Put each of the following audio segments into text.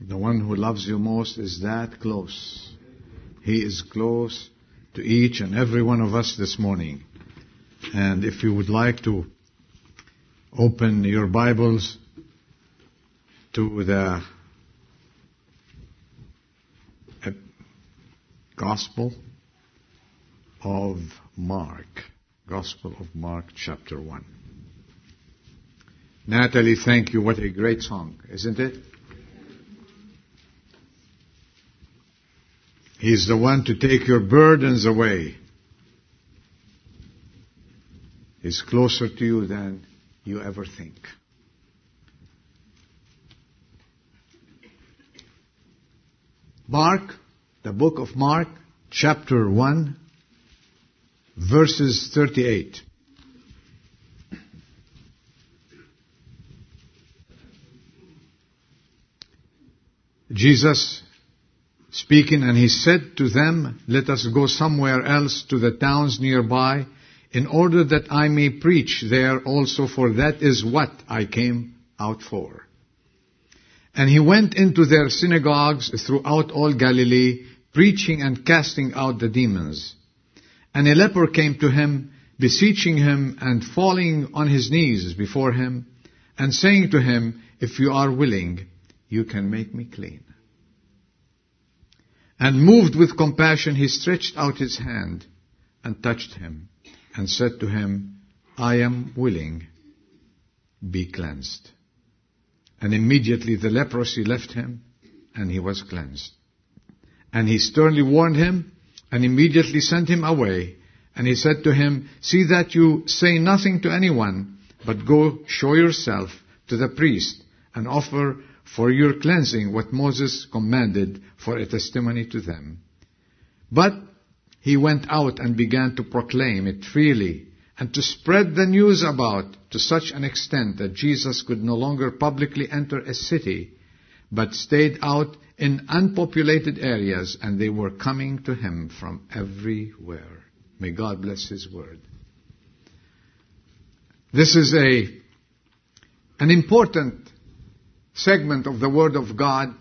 The one who loves you most is that close. He is close to each and every one of us this morning. And if you would like to open your Bibles to the Gospel of Mark. Gospel of Mark, chapter 1. Natalie, thank you. What a great song, isn't it? He's the one to take your burdens away. He's closer to you than you ever think. Mark, the book of Mark, chapter 1, verses 38. Jesus speaking, and he said to them, Let us go somewhere else to the towns nearby, in order that I may preach there also, for that is what I came out for. And he went into their synagogues throughout all Galilee, preaching and casting out the demons. And a leper came to him, beseeching him and falling on his knees before him, and saying to him, If you are willing, you can make me clean. And moved with compassion, he stretched out his hand and touched him and said to him, I am willing, be cleansed. And immediately the leprosy left him and he was cleansed. And he sternly warned him and immediately sent him away. And he said to him, See that you say nothing to anyone, but go show yourself to the priest and offer for your cleansing what Moses commanded for a testimony to them. But he went out and began to proclaim it freely and to spread the news about to such an extent that Jesus could no longer publicly enter a city, but stayed out in unpopulated areas and they were coming to him from everywhere. May God bless his word. This is a, an important segment of the Word of God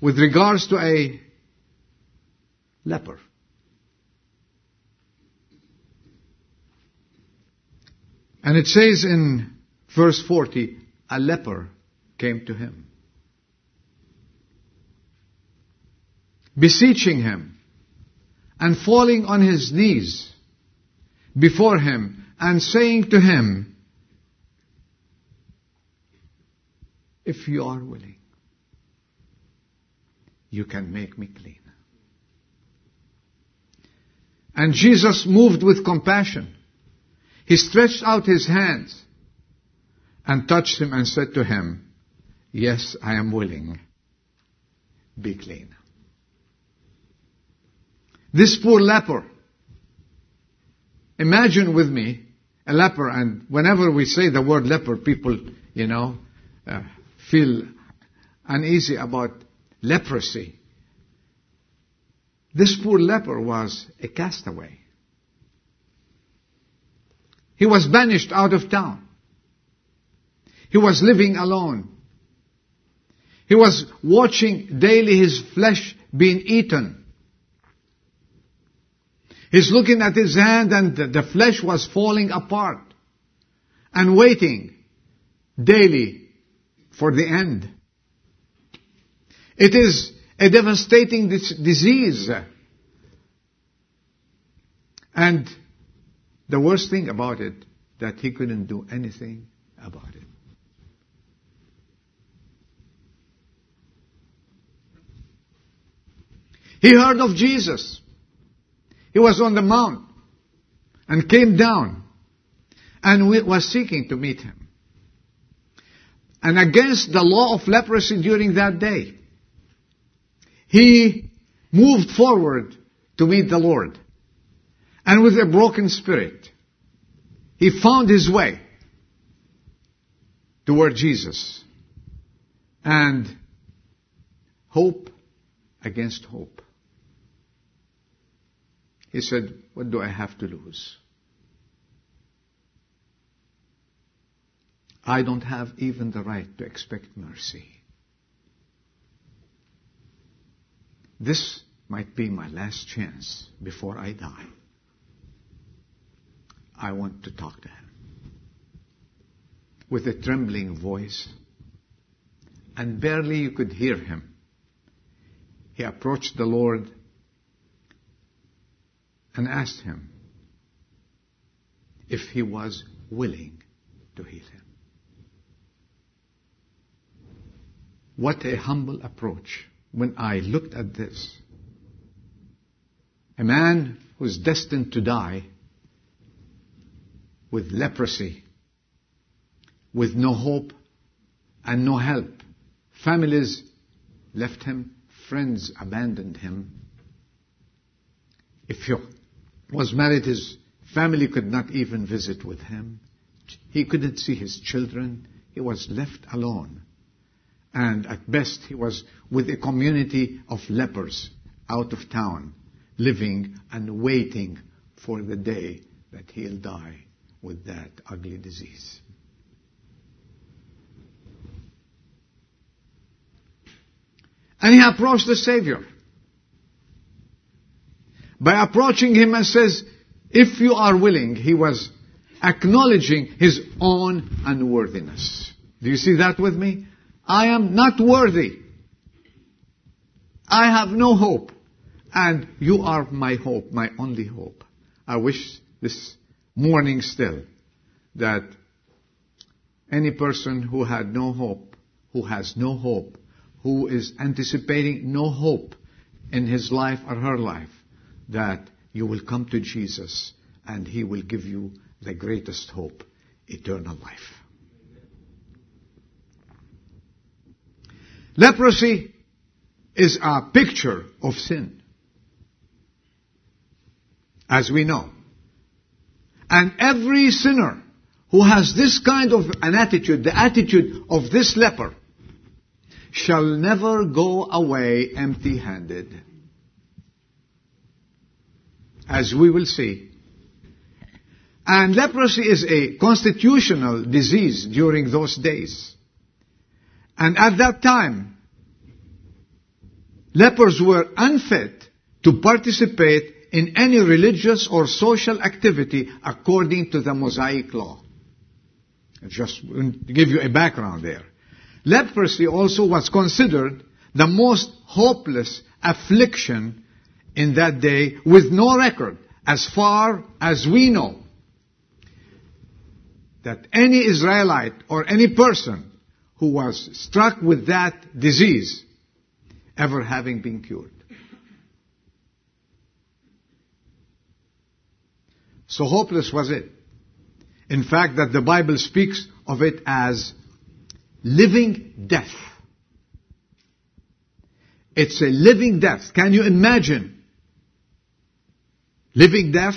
with regards to a leper. And it says in verse 40, a leper came to him, beseeching him and falling on his knees before him and saying to him, If you are willing, you can make me clean. And Jesus moved with compassion. He stretched out his hands and touched him and said to him, Yes, I am willing. Be clean. This poor leper, imagine with me a leper, and whenever we say the word leper, people, you know, uh, feel uneasy about leprosy. This poor leper was a castaway. He was banished out of town. He was living alone. He was watching daily his flesh being eaten. He's looking at his hand and the flesh was falling apart and waiting daily for the end. It is a devastating disease. And the worst thing about it, that he couldn't do anything about it. He heard of Jesus. He was on the mount and came down and was seeking to meet him and against the law of leprosy during that day. He moved forward to meet the Lord. And with a broken spirit, he found his way toward Jesus. And hope against hope. He said, What do I have to lose? I don't have even the right to expect mercy. This might be my last chance before I die. I want to talk to him. With a trembling voice, and barely you could hear him, he approached the Lord and asked him if he was willing to heal him. What a humble approach when I looked at this. A man who's destined to die with leprosy, with no hope and no help. Families left him, friends abandoned him. If he was married, his family could not even visit with him. He couldn't see his children. He was left alone. And at best, he was with a community of lepers out of town, living and waiting for the day that he'll die with that ugly disease. And he approached the Savior. By approaching him and says, if you are willing, he was acknowledging his own unworthiness. Do you see that with me? I am not worthy. I have no hope. And you are my hope, my only hope. I wish this morning still that any person who had no hope, who has no hope, who is anticipating no hope in his life or her life, that you will come to Jesus and he will give you the greatest hope, eternal life. Leprosy is a picture of sin. As we know. And every sinner who has this kind of an attitude, the attitude of this leper, shall never go away empty handed. As we will see. And leprosy is a constitutional disease during those days. And at that time, lepers were unfit to participate in any religious or social activity according to the Mosaic law. Just to give you a background there. Leprosy also was considered the most hopeless affliction in that day with no record as far as we know that any Israelite or any person who was struck with that disease ever having been cured. So hopeless was it. In fact, that the Bible speaks of it as living death. It's a living death. Can you imagine living death?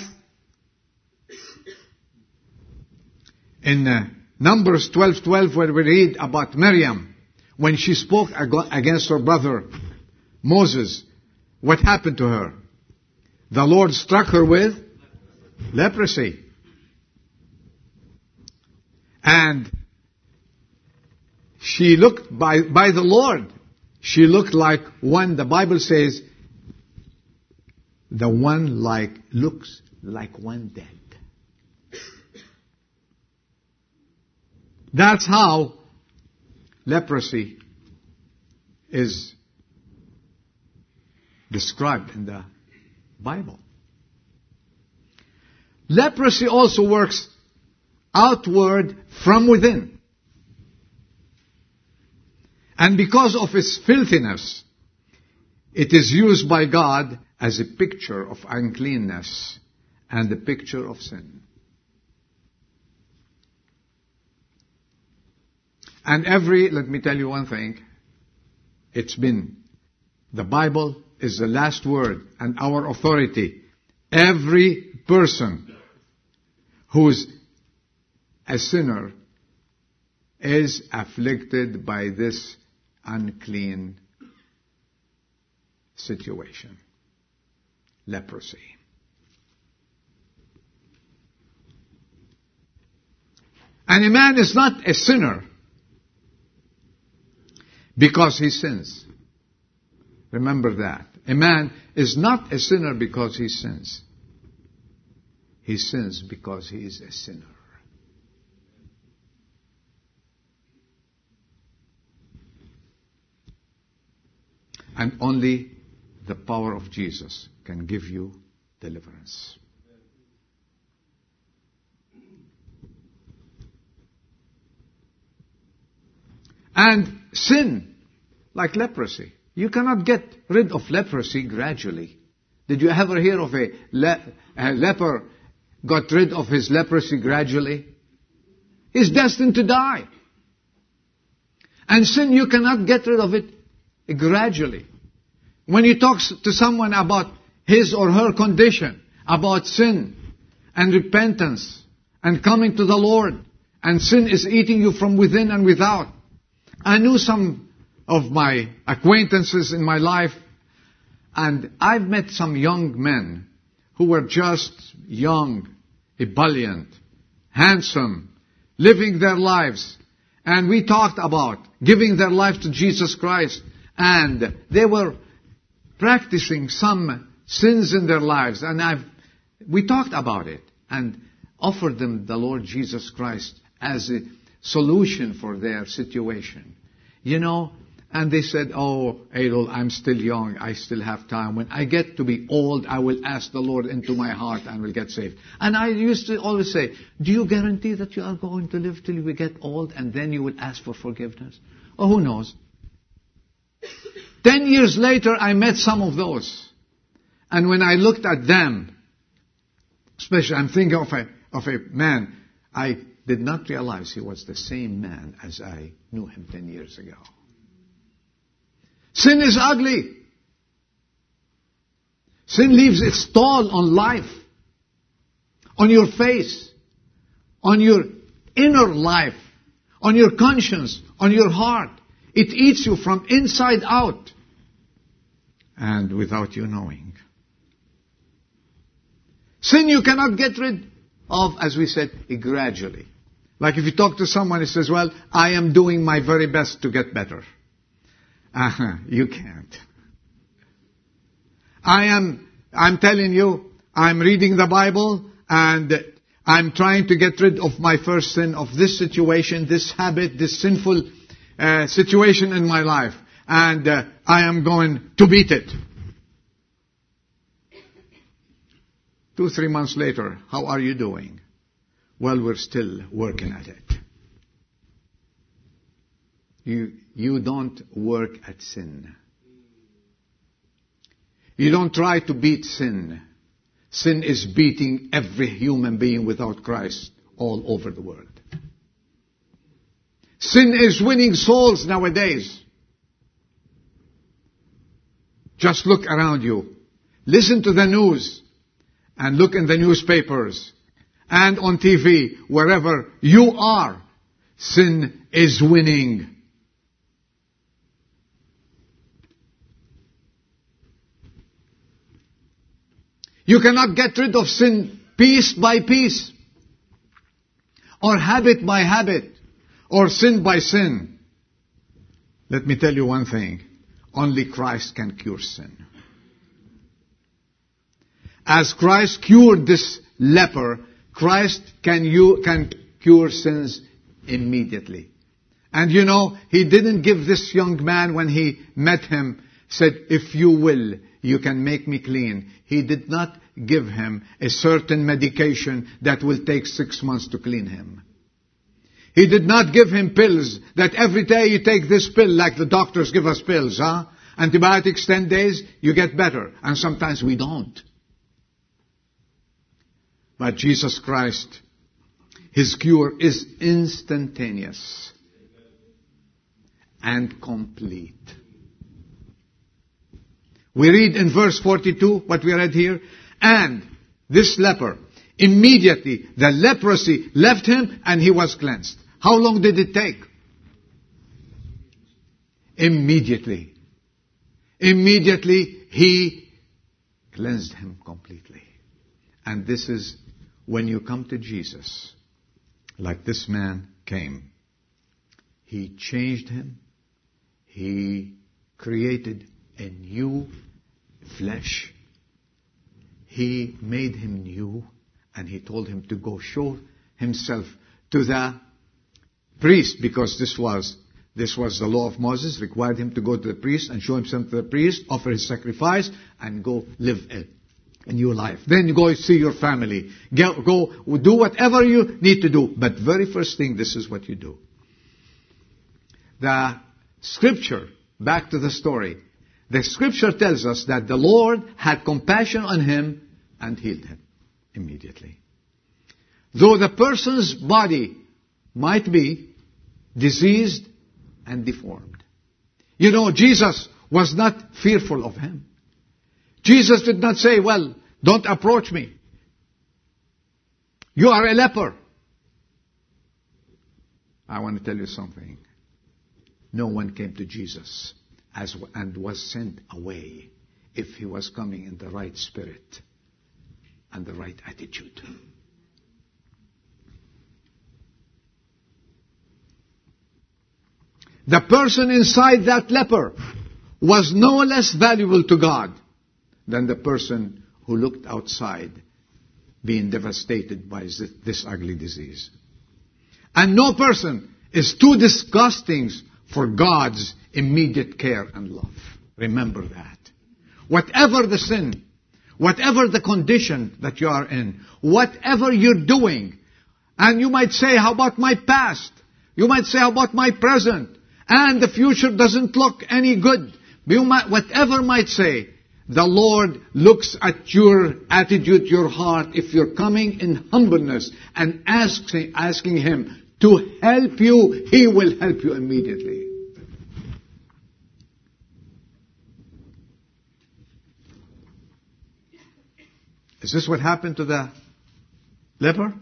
In uh, Numbers 12:12 where we read about Miriam when she spoke against her brother Moses, what happened to her? The Lord struck her with leprosy. And she looked by, by the Lord. She looked like one, the Bible says, the one like, looks like one dead. That's how leprosy is described in the Bible. Leprosy also works outward from within. And because of its filthiness, it is used by God as a picture of uncleanness and a picture of sin. And every, let me tell you one thing, it's been, the Bible is the last word and our authority. Every person who's a sinner is afflicted by this unclean situation. Leprosy. And a man is not a sinner because he sins. Remember that. A man is not a sinner because he sins. He sins because he is a sinner. And only the power of Jesus can give you deliverance. And sin, like leprosy. You cannot get rid of leprosy gradually. Did you ever hear of a, le- a leper got rid of his leprosy gradually? He's destined to die. And sin, you cannot get rid of it gradually. When you talk to someone about his or her condition, about sin and repentance and coming to the Lord, and sin is eating you from within and without. I knew some of my acquaintances in my life, and I've met some young men who were just young, ebullient, handsome, living their lives. And we talked about giving their life to Jesus Christ. And they were practicing some sins in their lives. And I've, we talked about it and offered them the Lord Jesus Christ as a solution for their situation. You know, and they said, Oh, Adol, I'm still young. I still have time. When I get to be old, I will ask the Lord into my heart and will get saved. And I used to always say, Do you guarantee that you are going to live till we get old and then you will ask for forgiveness? Oh, who knows? Ten years later, I met some of those. And when I looked at them, especially I'm thinking of a, of a man, I did not realize he was the same man as I knew him ten years ago. Sin is ugly. Sin leaves its toll on life, on your face, on your inner life, on your conscience, on your heart. It eats you from inside out and without you knowing. Sin you cannot get rid of, as we said, gradually. Like if you talk to someone, he says, well, I am doing my very best to get better. Uh-huh, you can't. I am, I'm telling you, I'm reading the Bible and I'm trying to get rid of my first sin, of this situation, this habit, this sinful uh, situation in my life. And uh, I am going to beat it. Two, three months later, how are you doing? Well, we're still working at it. You, you don't work at sin. You don't try to beat sin. Sin is beating every human being without Christ all over the world. Sin is winning souls nowadays. Just look around you. Listen to the news and look in the newspapers and on TV, wherever you are. Sin is winning. You cannot get rid of sin piece by piece, or habit by habit, or sin by sin. Let me tell you one thing. Only Christ can cure sin. As Christ cured this leper, Christ can, you, can cure sins immediately. And you know, he didn't give this young man when he met him, said, if you will, you can make me clean. He did not give him a certain medication that will take six months to clean him. He did not give him pills that every day you take this pill like the doctors give us pills, huh? Antibiotics 10 days, you get better. And sometimes we don't. But Jesus Christ, His cure is instantaneous and complete. We read in verse 42, what we read here, and this leper, immediately the leprosy left him and he was cleansed. How long did it take? Immediately. Immediately he cleansed him completely. And this is when you come to Jesus. like this man came. He changed him. He created a new flesh. He made him new and he told him to go show himself to the priest because this was this was the law of Moses required him to go to the priest and show himself to the priest, offer his sacrifice, and go live a, a new life. Then you go see your family. Go, go do whatever you need to do. But very first thing, this is what you do. The scripture, back to the story, the scripture tells us that the Lord had compassion on him and healed him immediately. Though the person's body might be diseased and deformed. You know, Jesus was not fearful of him. Jesus did not say, well, don't approach me. You are a leper. I want to tell you something. No one came to Jesus as, and was sent away if he was coming in the right spirit and the right attitude. The person inside that leper was no less valuable to God than the person who looked outside being devastated by this, this ugly disease. And no person is too disgusting for God's immediate care and love. Remember that. Whatever the sin, whatever the condition that you are in, whatever you're doing, and you might say, how about my past? You might say, how about my present? And the future doesn't look any good. You might, whatever might say, the Lord looks at your attitude, your heart. If you're coming in humbleness and asking, asking Him to help you, He will help you immediately. Is this what happened to the leper?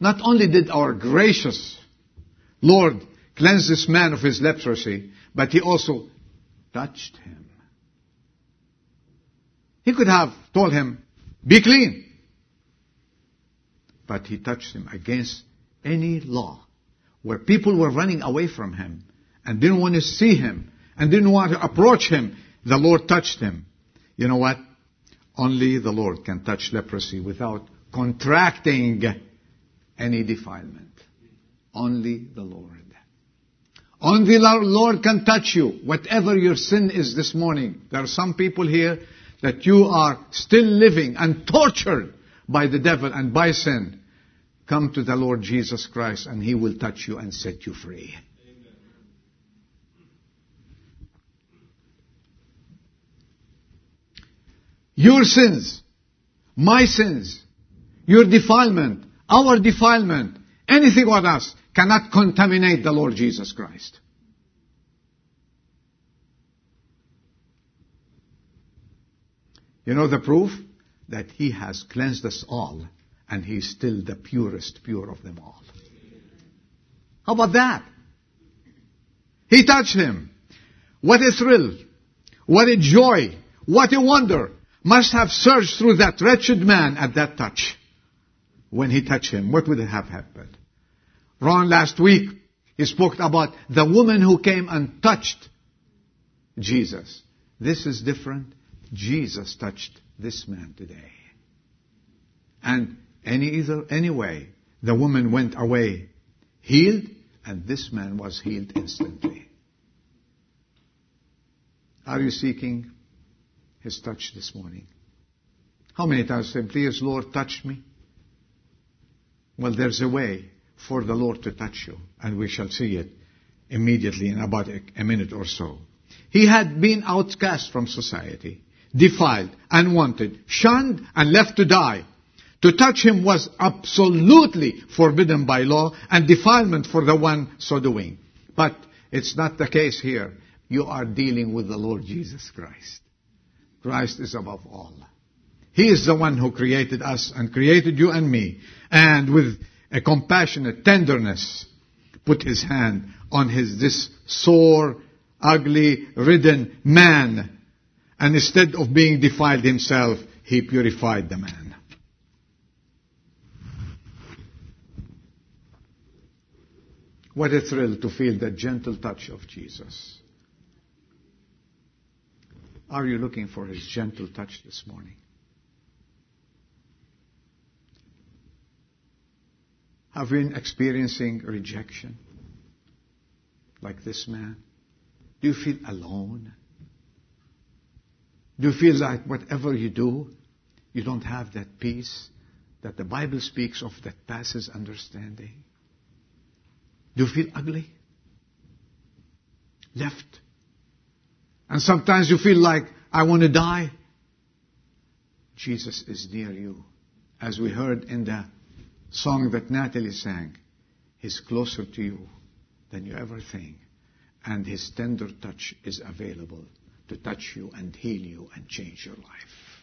Not only did our gracious Lord cleanse this man of his leprosy, but he also touched him. He could have told him, be clean. But he touched him against any law where people were running away from him and didn't want to see him and didn't want to approach him, the Lord touched him. You know what? Only the Lord can touch leprosy without contracting any defilement. Only the Lord. Only the Lord can touch you, whatever your sin is this morning. There are some people here that you are still living and tortured by the devil and by sin. Come to the Lord Jesus Christ and He will touch you and set you free. Your sins, my sins, your defilement, our defilement, anything on us cannot contaminate the Lord Jesus Christ. You know the proof? That He has cleansed us all and He is still the purest pure of them all. How about that? He touched him. What a thrill. What a joy. What a wonder must have surged through that wretched man at that touch. When he touched him, what would have happened? Ron last week, he spoke about the woman who came and touched Jesus. This is different. Jesus touched this man today. And any either, anyway, the woman went away healed, and this man was healed instantly. Are you seeking his touch this morning. How many times say, please Lord, touch me? Well, there's a way for the Lord to touch you, and we shall see it immediately in about a, minute or so. He had been outcast from society, defiled, unwanted, shunned, and left to die. To touch him was absolutely forbidden by law and defilement for the one so doing. But it's not the case here. You are dealing with the Lord Jesus Christ. Christ is above all. He is the one who created us and created you and me. And with a compassionate tenderness, put his hand on his, this sore, ugly, ridden man. And instead of being defiled himself, he purified the man. What a thrill to feel the gentle touch of Jesus. Are you looking for his gentle touch this morning? Have you been experiencing rejection like this man? Do you feel alone? Do you feel like whatever you do, you don't have that peace that the Bible speaks of that passes understanding? Do you feel ugly? Left? And sometimes you feel like, I want to die. Jesus is near you. As we heard in the song that Natalie sang, He's closer to you than you ever think. And His tender touch is available to touch you and heal you and change your life.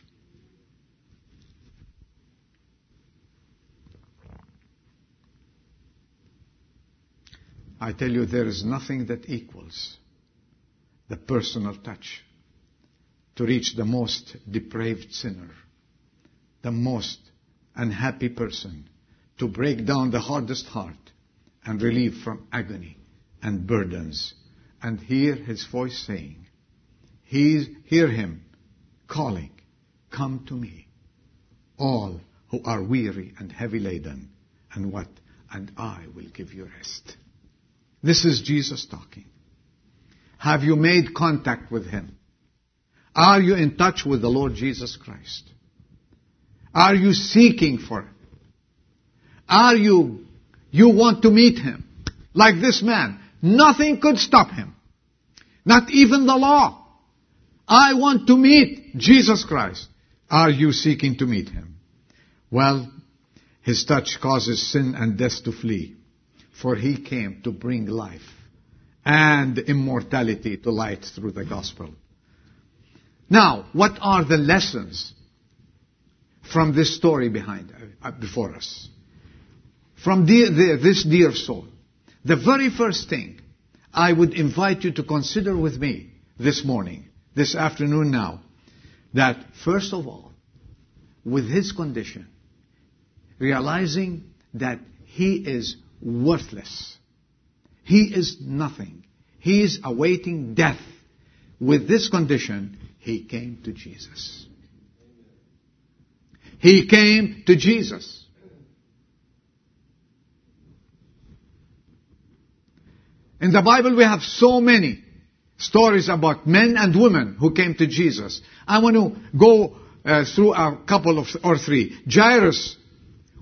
I tell you, there is nothing that equals the personal touch to reach the most depraved sinner, the most unhappy person, to break down the hardest heart and relieve from agony and burdens and hear his voice saying, He's hear him calling, come to me, all who are weary and heavy laden, and what? And I will give you rest. This is Jesus talking. Have you made contact with Him? Are you in touch with the Lord Jesus Christ? Are you seeking for Him? Are you, you want to meet Him? Like this man. Nothing could stop him. Not even the law. I want to meet Jesus Christ. Are you seeking to meet Him? Well, His touch causes sin and death to flee. For He came to bring life and immortality to light through the gospel. Now, what are the lessons from this story behind, uh, before us? From dear, the, this dear soul. The very first thing I would invite you to consider with me this morning, this afternoon now, that first of all, with his condition, realizing that he is worthless, he is nothing. He is awaiting death. With this condition, he came to Jesus. He came to Jesus. In the Bible we have so many stories about men and women who came to Jesus. I want to go uh, through a couple of or three. Jairus,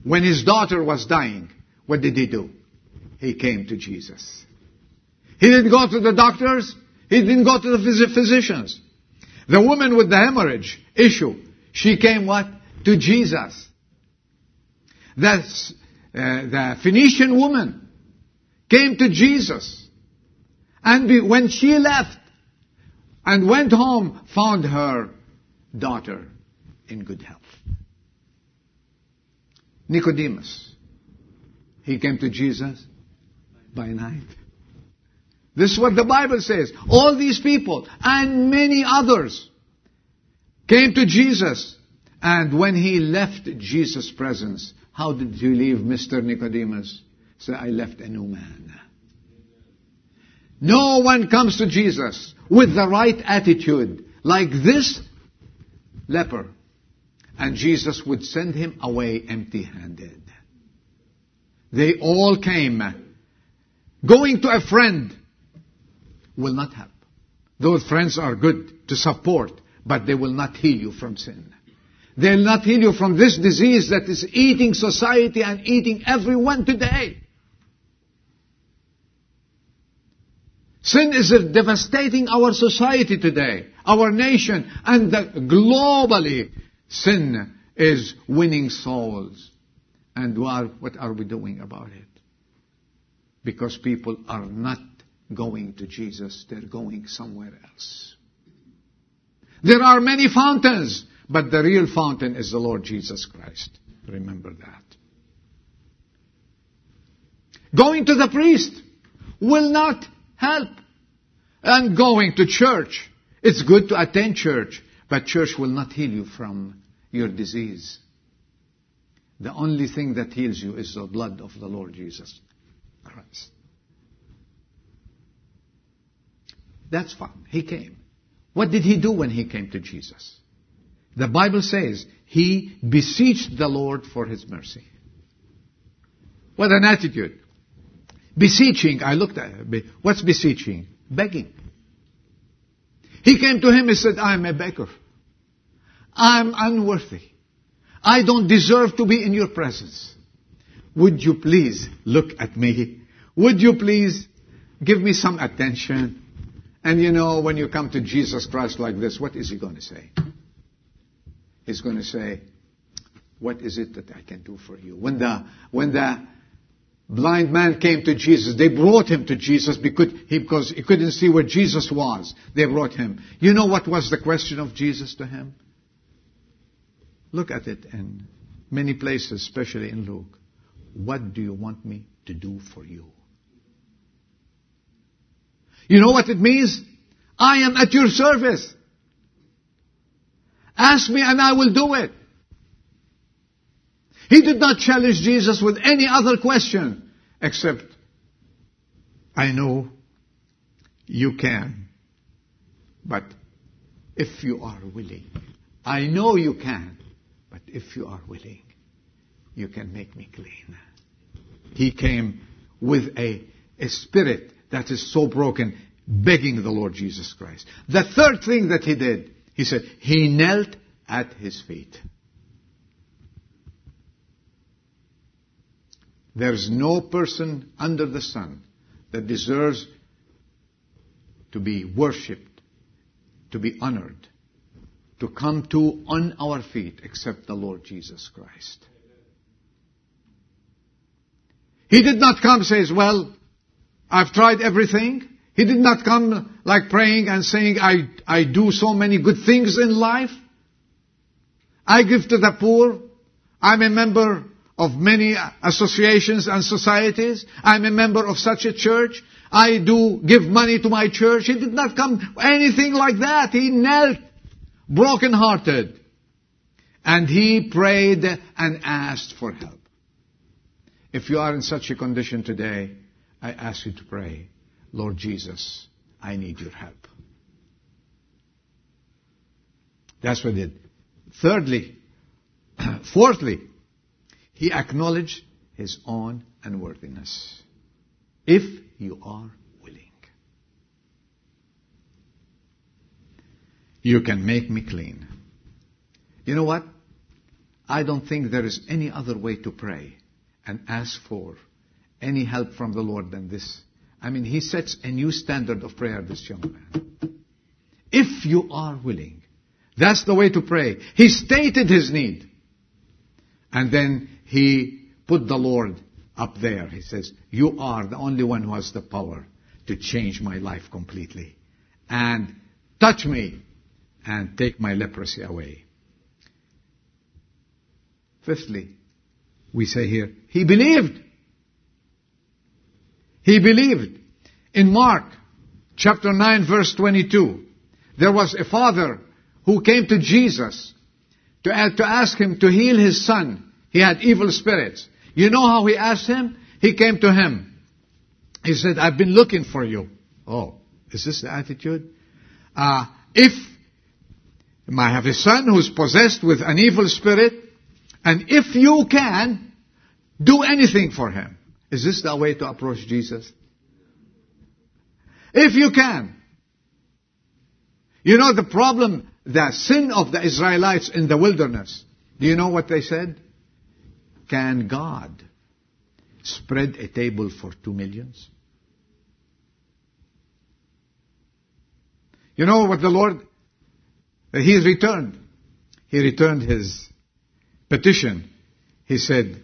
when his daughter was dying, what did he do? He came to Jesus. He didn't go to the doctors. He didn't go to the physicians. The woman with the hemorrhage issue, she came what? To Jesus. That's, uh, the Phoenician woman came to Jesus. And be, when she left and went home, found her daughter in good health. Nicodemus, he came to Jesus by night. This is what the Bible says. All these people and many others came to Jesus. And when he left Jesus' presence, how did he leave Mr. Nicodemus? Say, I left a new man. No one comes to Jesus with the right attitude like this leper. And Jesus would send him away empty handed. They all came Going to a friend will not help. Those friends are good to support, but they will not heal you from sin. They'll not heal you from this disease that is eating society and eating everyone today. Sin is devastating our society today, our nation, and globally, sin is winning souls. And what are we doing about it? Because people are not going to Jesus, they're going somewhere else. There are many fountains, but the real fountain is the Lord Jesus Christ. Remember that. Going to the priest will not help. And going to church, it's good to attend church, but church will not heal you from your disease. The only thing that heals you is the blood of the Lord Jesus Christ. That's fine. He came. What did he do when he came to Jesus? The Bible says he beseeched the Lord for his mercy. What an attitude. Beseeching, I looked at it. What's beseeching? Begging. He came to him and said, I am a beggar. I am unworthy. I don't deserve to be in your presence. Would you please look at me? Would you please give me some attention? And you know, when you come to Jesus Christ like this, what is he going to say? He's going to say, what is it that I can do for you? When the, when the blind man came to Jesus, they brought him to Jesus because he, because he couldn't see where Jesus was. They brought him. You know what was the question of Jesus to him? Look at it in many places, especially in Luke. What do you want me to do for you? You know what it means? I am at your service. Ask me and I will do it. He did not challenge Jesus with any other question except, I know you can, but if you are willing, I know you can, but if you are willing, you can make me clean. He came with a, a spirit that is so broken, begging the Lord Jesus Christ. The third thing that he did, he said, he knelt at his feet. There's no person under the sun that deserves to be worshipped, to be honored, to come to on our feet except the Lord Jesus Christ. He did not come says, well, I've tried everything. He did not come like praying and saying, I, I do so many good things in life. I give to the poor. I'm a member of many associations and societies. I'm a member of such a church. I do give money to my church. He did not come anything like that. He knelt broken-hearted. And he prayed and asked for help. If you are in such a condition today, I ask you to pray, Lord Jesus, I need your help. That's what he did. Thirdly, fourthly, he acknowledged his own unworthiness. If you are willing, you can make me clean. You know what? I don't think there is any other way to pray and ask for any help from the Lord than this. I mean, he sets a new standard of prayer, this young man. If you are willing, that's the way to pray. He stated his need. And then he put the Lord up there. He says, you are the only one who has the power to change my life completely. And touch me and take my leprosy away. Fifthly, we say here, he believed. He believed. In Mark chapter 9 verse 22, there was a father who came to Jesus to, to ask him to heal his son. He had evil spirits. You know how he asked him? He came to him. He said, I've been looking for you. Oh, is this the attitude? Uh, if I have a son who's possessed with an evil spirit, and if you can, do anything for him. Is this the way to approach Jesus? If you can. You know the problem, the sin of the Israelites in the wilderness. Do you know what they said? Can God spread a table for two millions? You know what the Lord, He returned. He returned His petition. He said,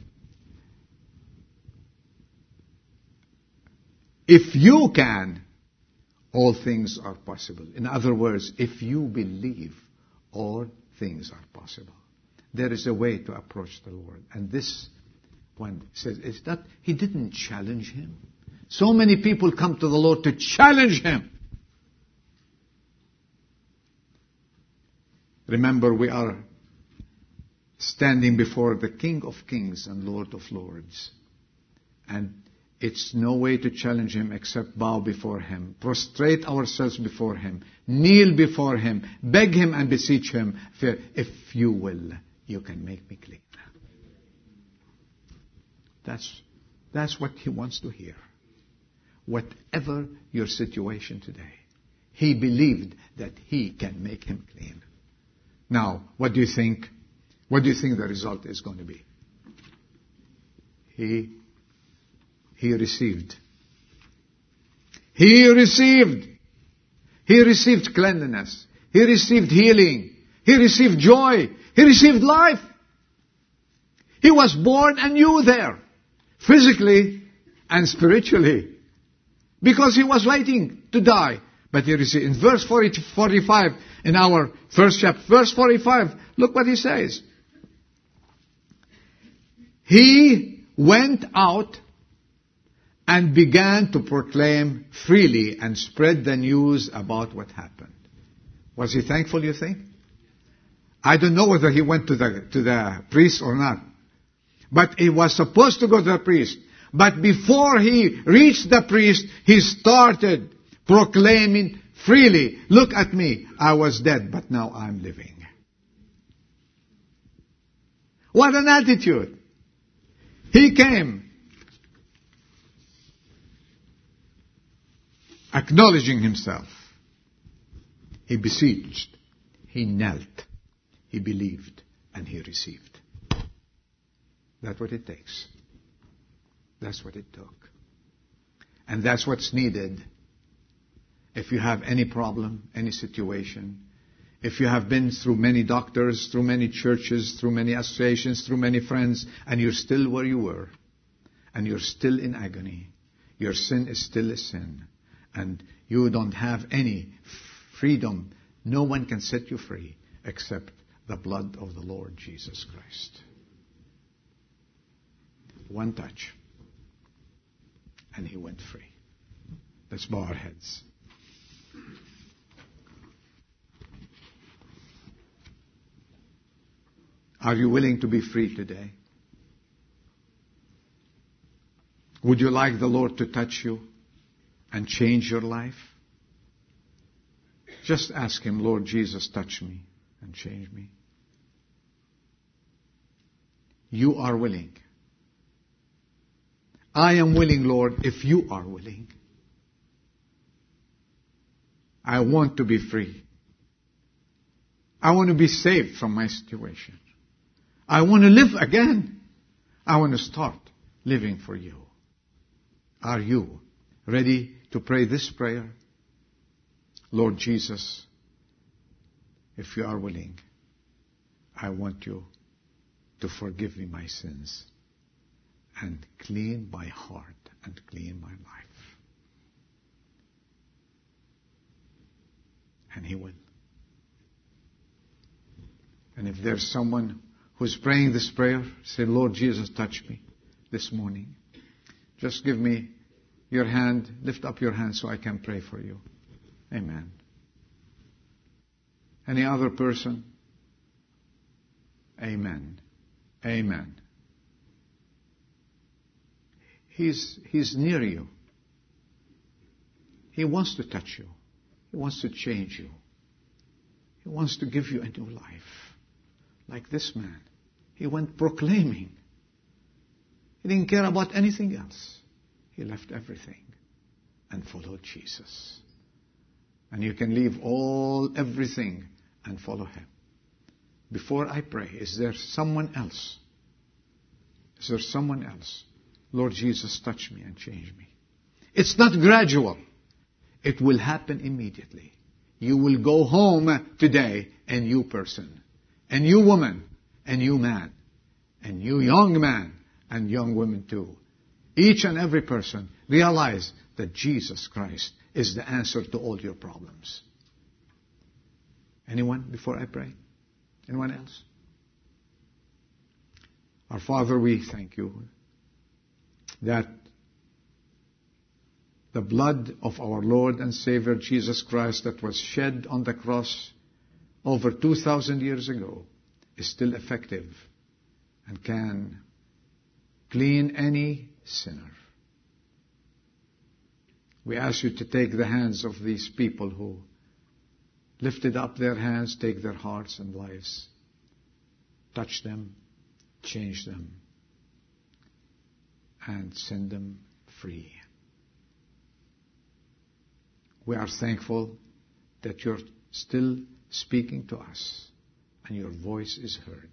If you can, all things are possible. In other words, if you believe, all things are possible. There is a way to approach the Lord. And this one says, it's not, he didn't challenge him. So many people come to the Lord to challenge him. Remember, we are standing before the King of Kings and Lord of Lords. And it's no way to challenge him except bow before him, prostrate ourselves before him, kneel before him, beg him and beseech him, if you will, you can make me clean. That's, that's what he wants to hear. Whatever your situation today, he believed that he can make him clean. Now, what do you think? What do you think the result is going to be? He he received. He received. He received cleanliness. He received healing. He received joy. He received life. He was born anew there, physically and spiritually, because he was waiting to die. But he received, in verse 40, 45, in our first chapter, verse 45, look what he says. He went out and began to proclaim freely and spread the news about what happened. Was he thankful, you think? I don't know whether he went to the, to the priest or not. But he was supposed to go to the priest. But before he reached the priest, he started proclaiming freely, look at me, I was dead, but now I'm living. What an attitude. He came acknowledging himself. He beseeched, he knelt, he believed, and he received. That's what it takes. That's what it took. And that's what's needed if you have any problem, any situation, if you have been through many doctors, through many churches, through many associations, through many friends, and you're still where you were, and you're still in agony, your sin is still a sin and you don't have any freedom. No one can set you free except the blood of the Lord Jesus Christ. One touch, and he went free. Let's bow our heads. Are you willing to be free today? Would you like the Lord to touch you? and change your life? Just ask Him, Lord Jesus, touch me and change me. You are willing. I am willing, Lord, if you are willing. I want to be free. I want to be saved from my situation. I want to live again. I want to start living for you. Are you ready to pray this prayer? Lord Jesus, if you are willing, I want you to forgive me my sins and clean my heart and clean my life. And He will. And if there's someone who's praying this prayer, say, Lord Jesus, touch me this morning. Just give me your hand, lift up your hand so I can pray for you. Amen. Any other person? Amen. Amen. He's, he's near you. He wants to touch you. He wants to change you. He wants to give you a new life. Like this man. He went proclaiming. He didn't care about anything else. He left everything and followed Jesus. And you can leave all, everything and follow Him. Before I pray, is there someone else? Is there someone else? Lord Jesus, touch me and change me. It's not gradual. It will happen immediately. You will go home today a new person, a new woman, a new man, a new young man, and young women too each and every person realize that Jesus Christ is the answer to all your problems. Anyone before I pray? Anyone else? Our Father, we thank you that the blood of our Lord and Savior Jesus Christ that was shed on the cross over 2,000 years ago is still effective and can clean any sinner. We ask you to take the hands of these people who lifted up their hands, take their hearts and lives, touch them, change them, and send them free. We are thankful that you're still speaking to us and your voice is heard.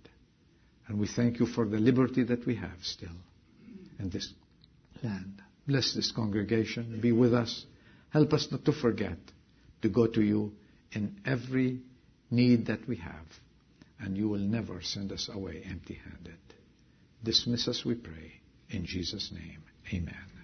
And we thank you for the liberty that we have still in this land. Bless this congregation. Be with us. Help us not to forget to go to you in every need that we have. And you will never send us away empty handed. Dismiss us, we pray. In Jesus' name, amen.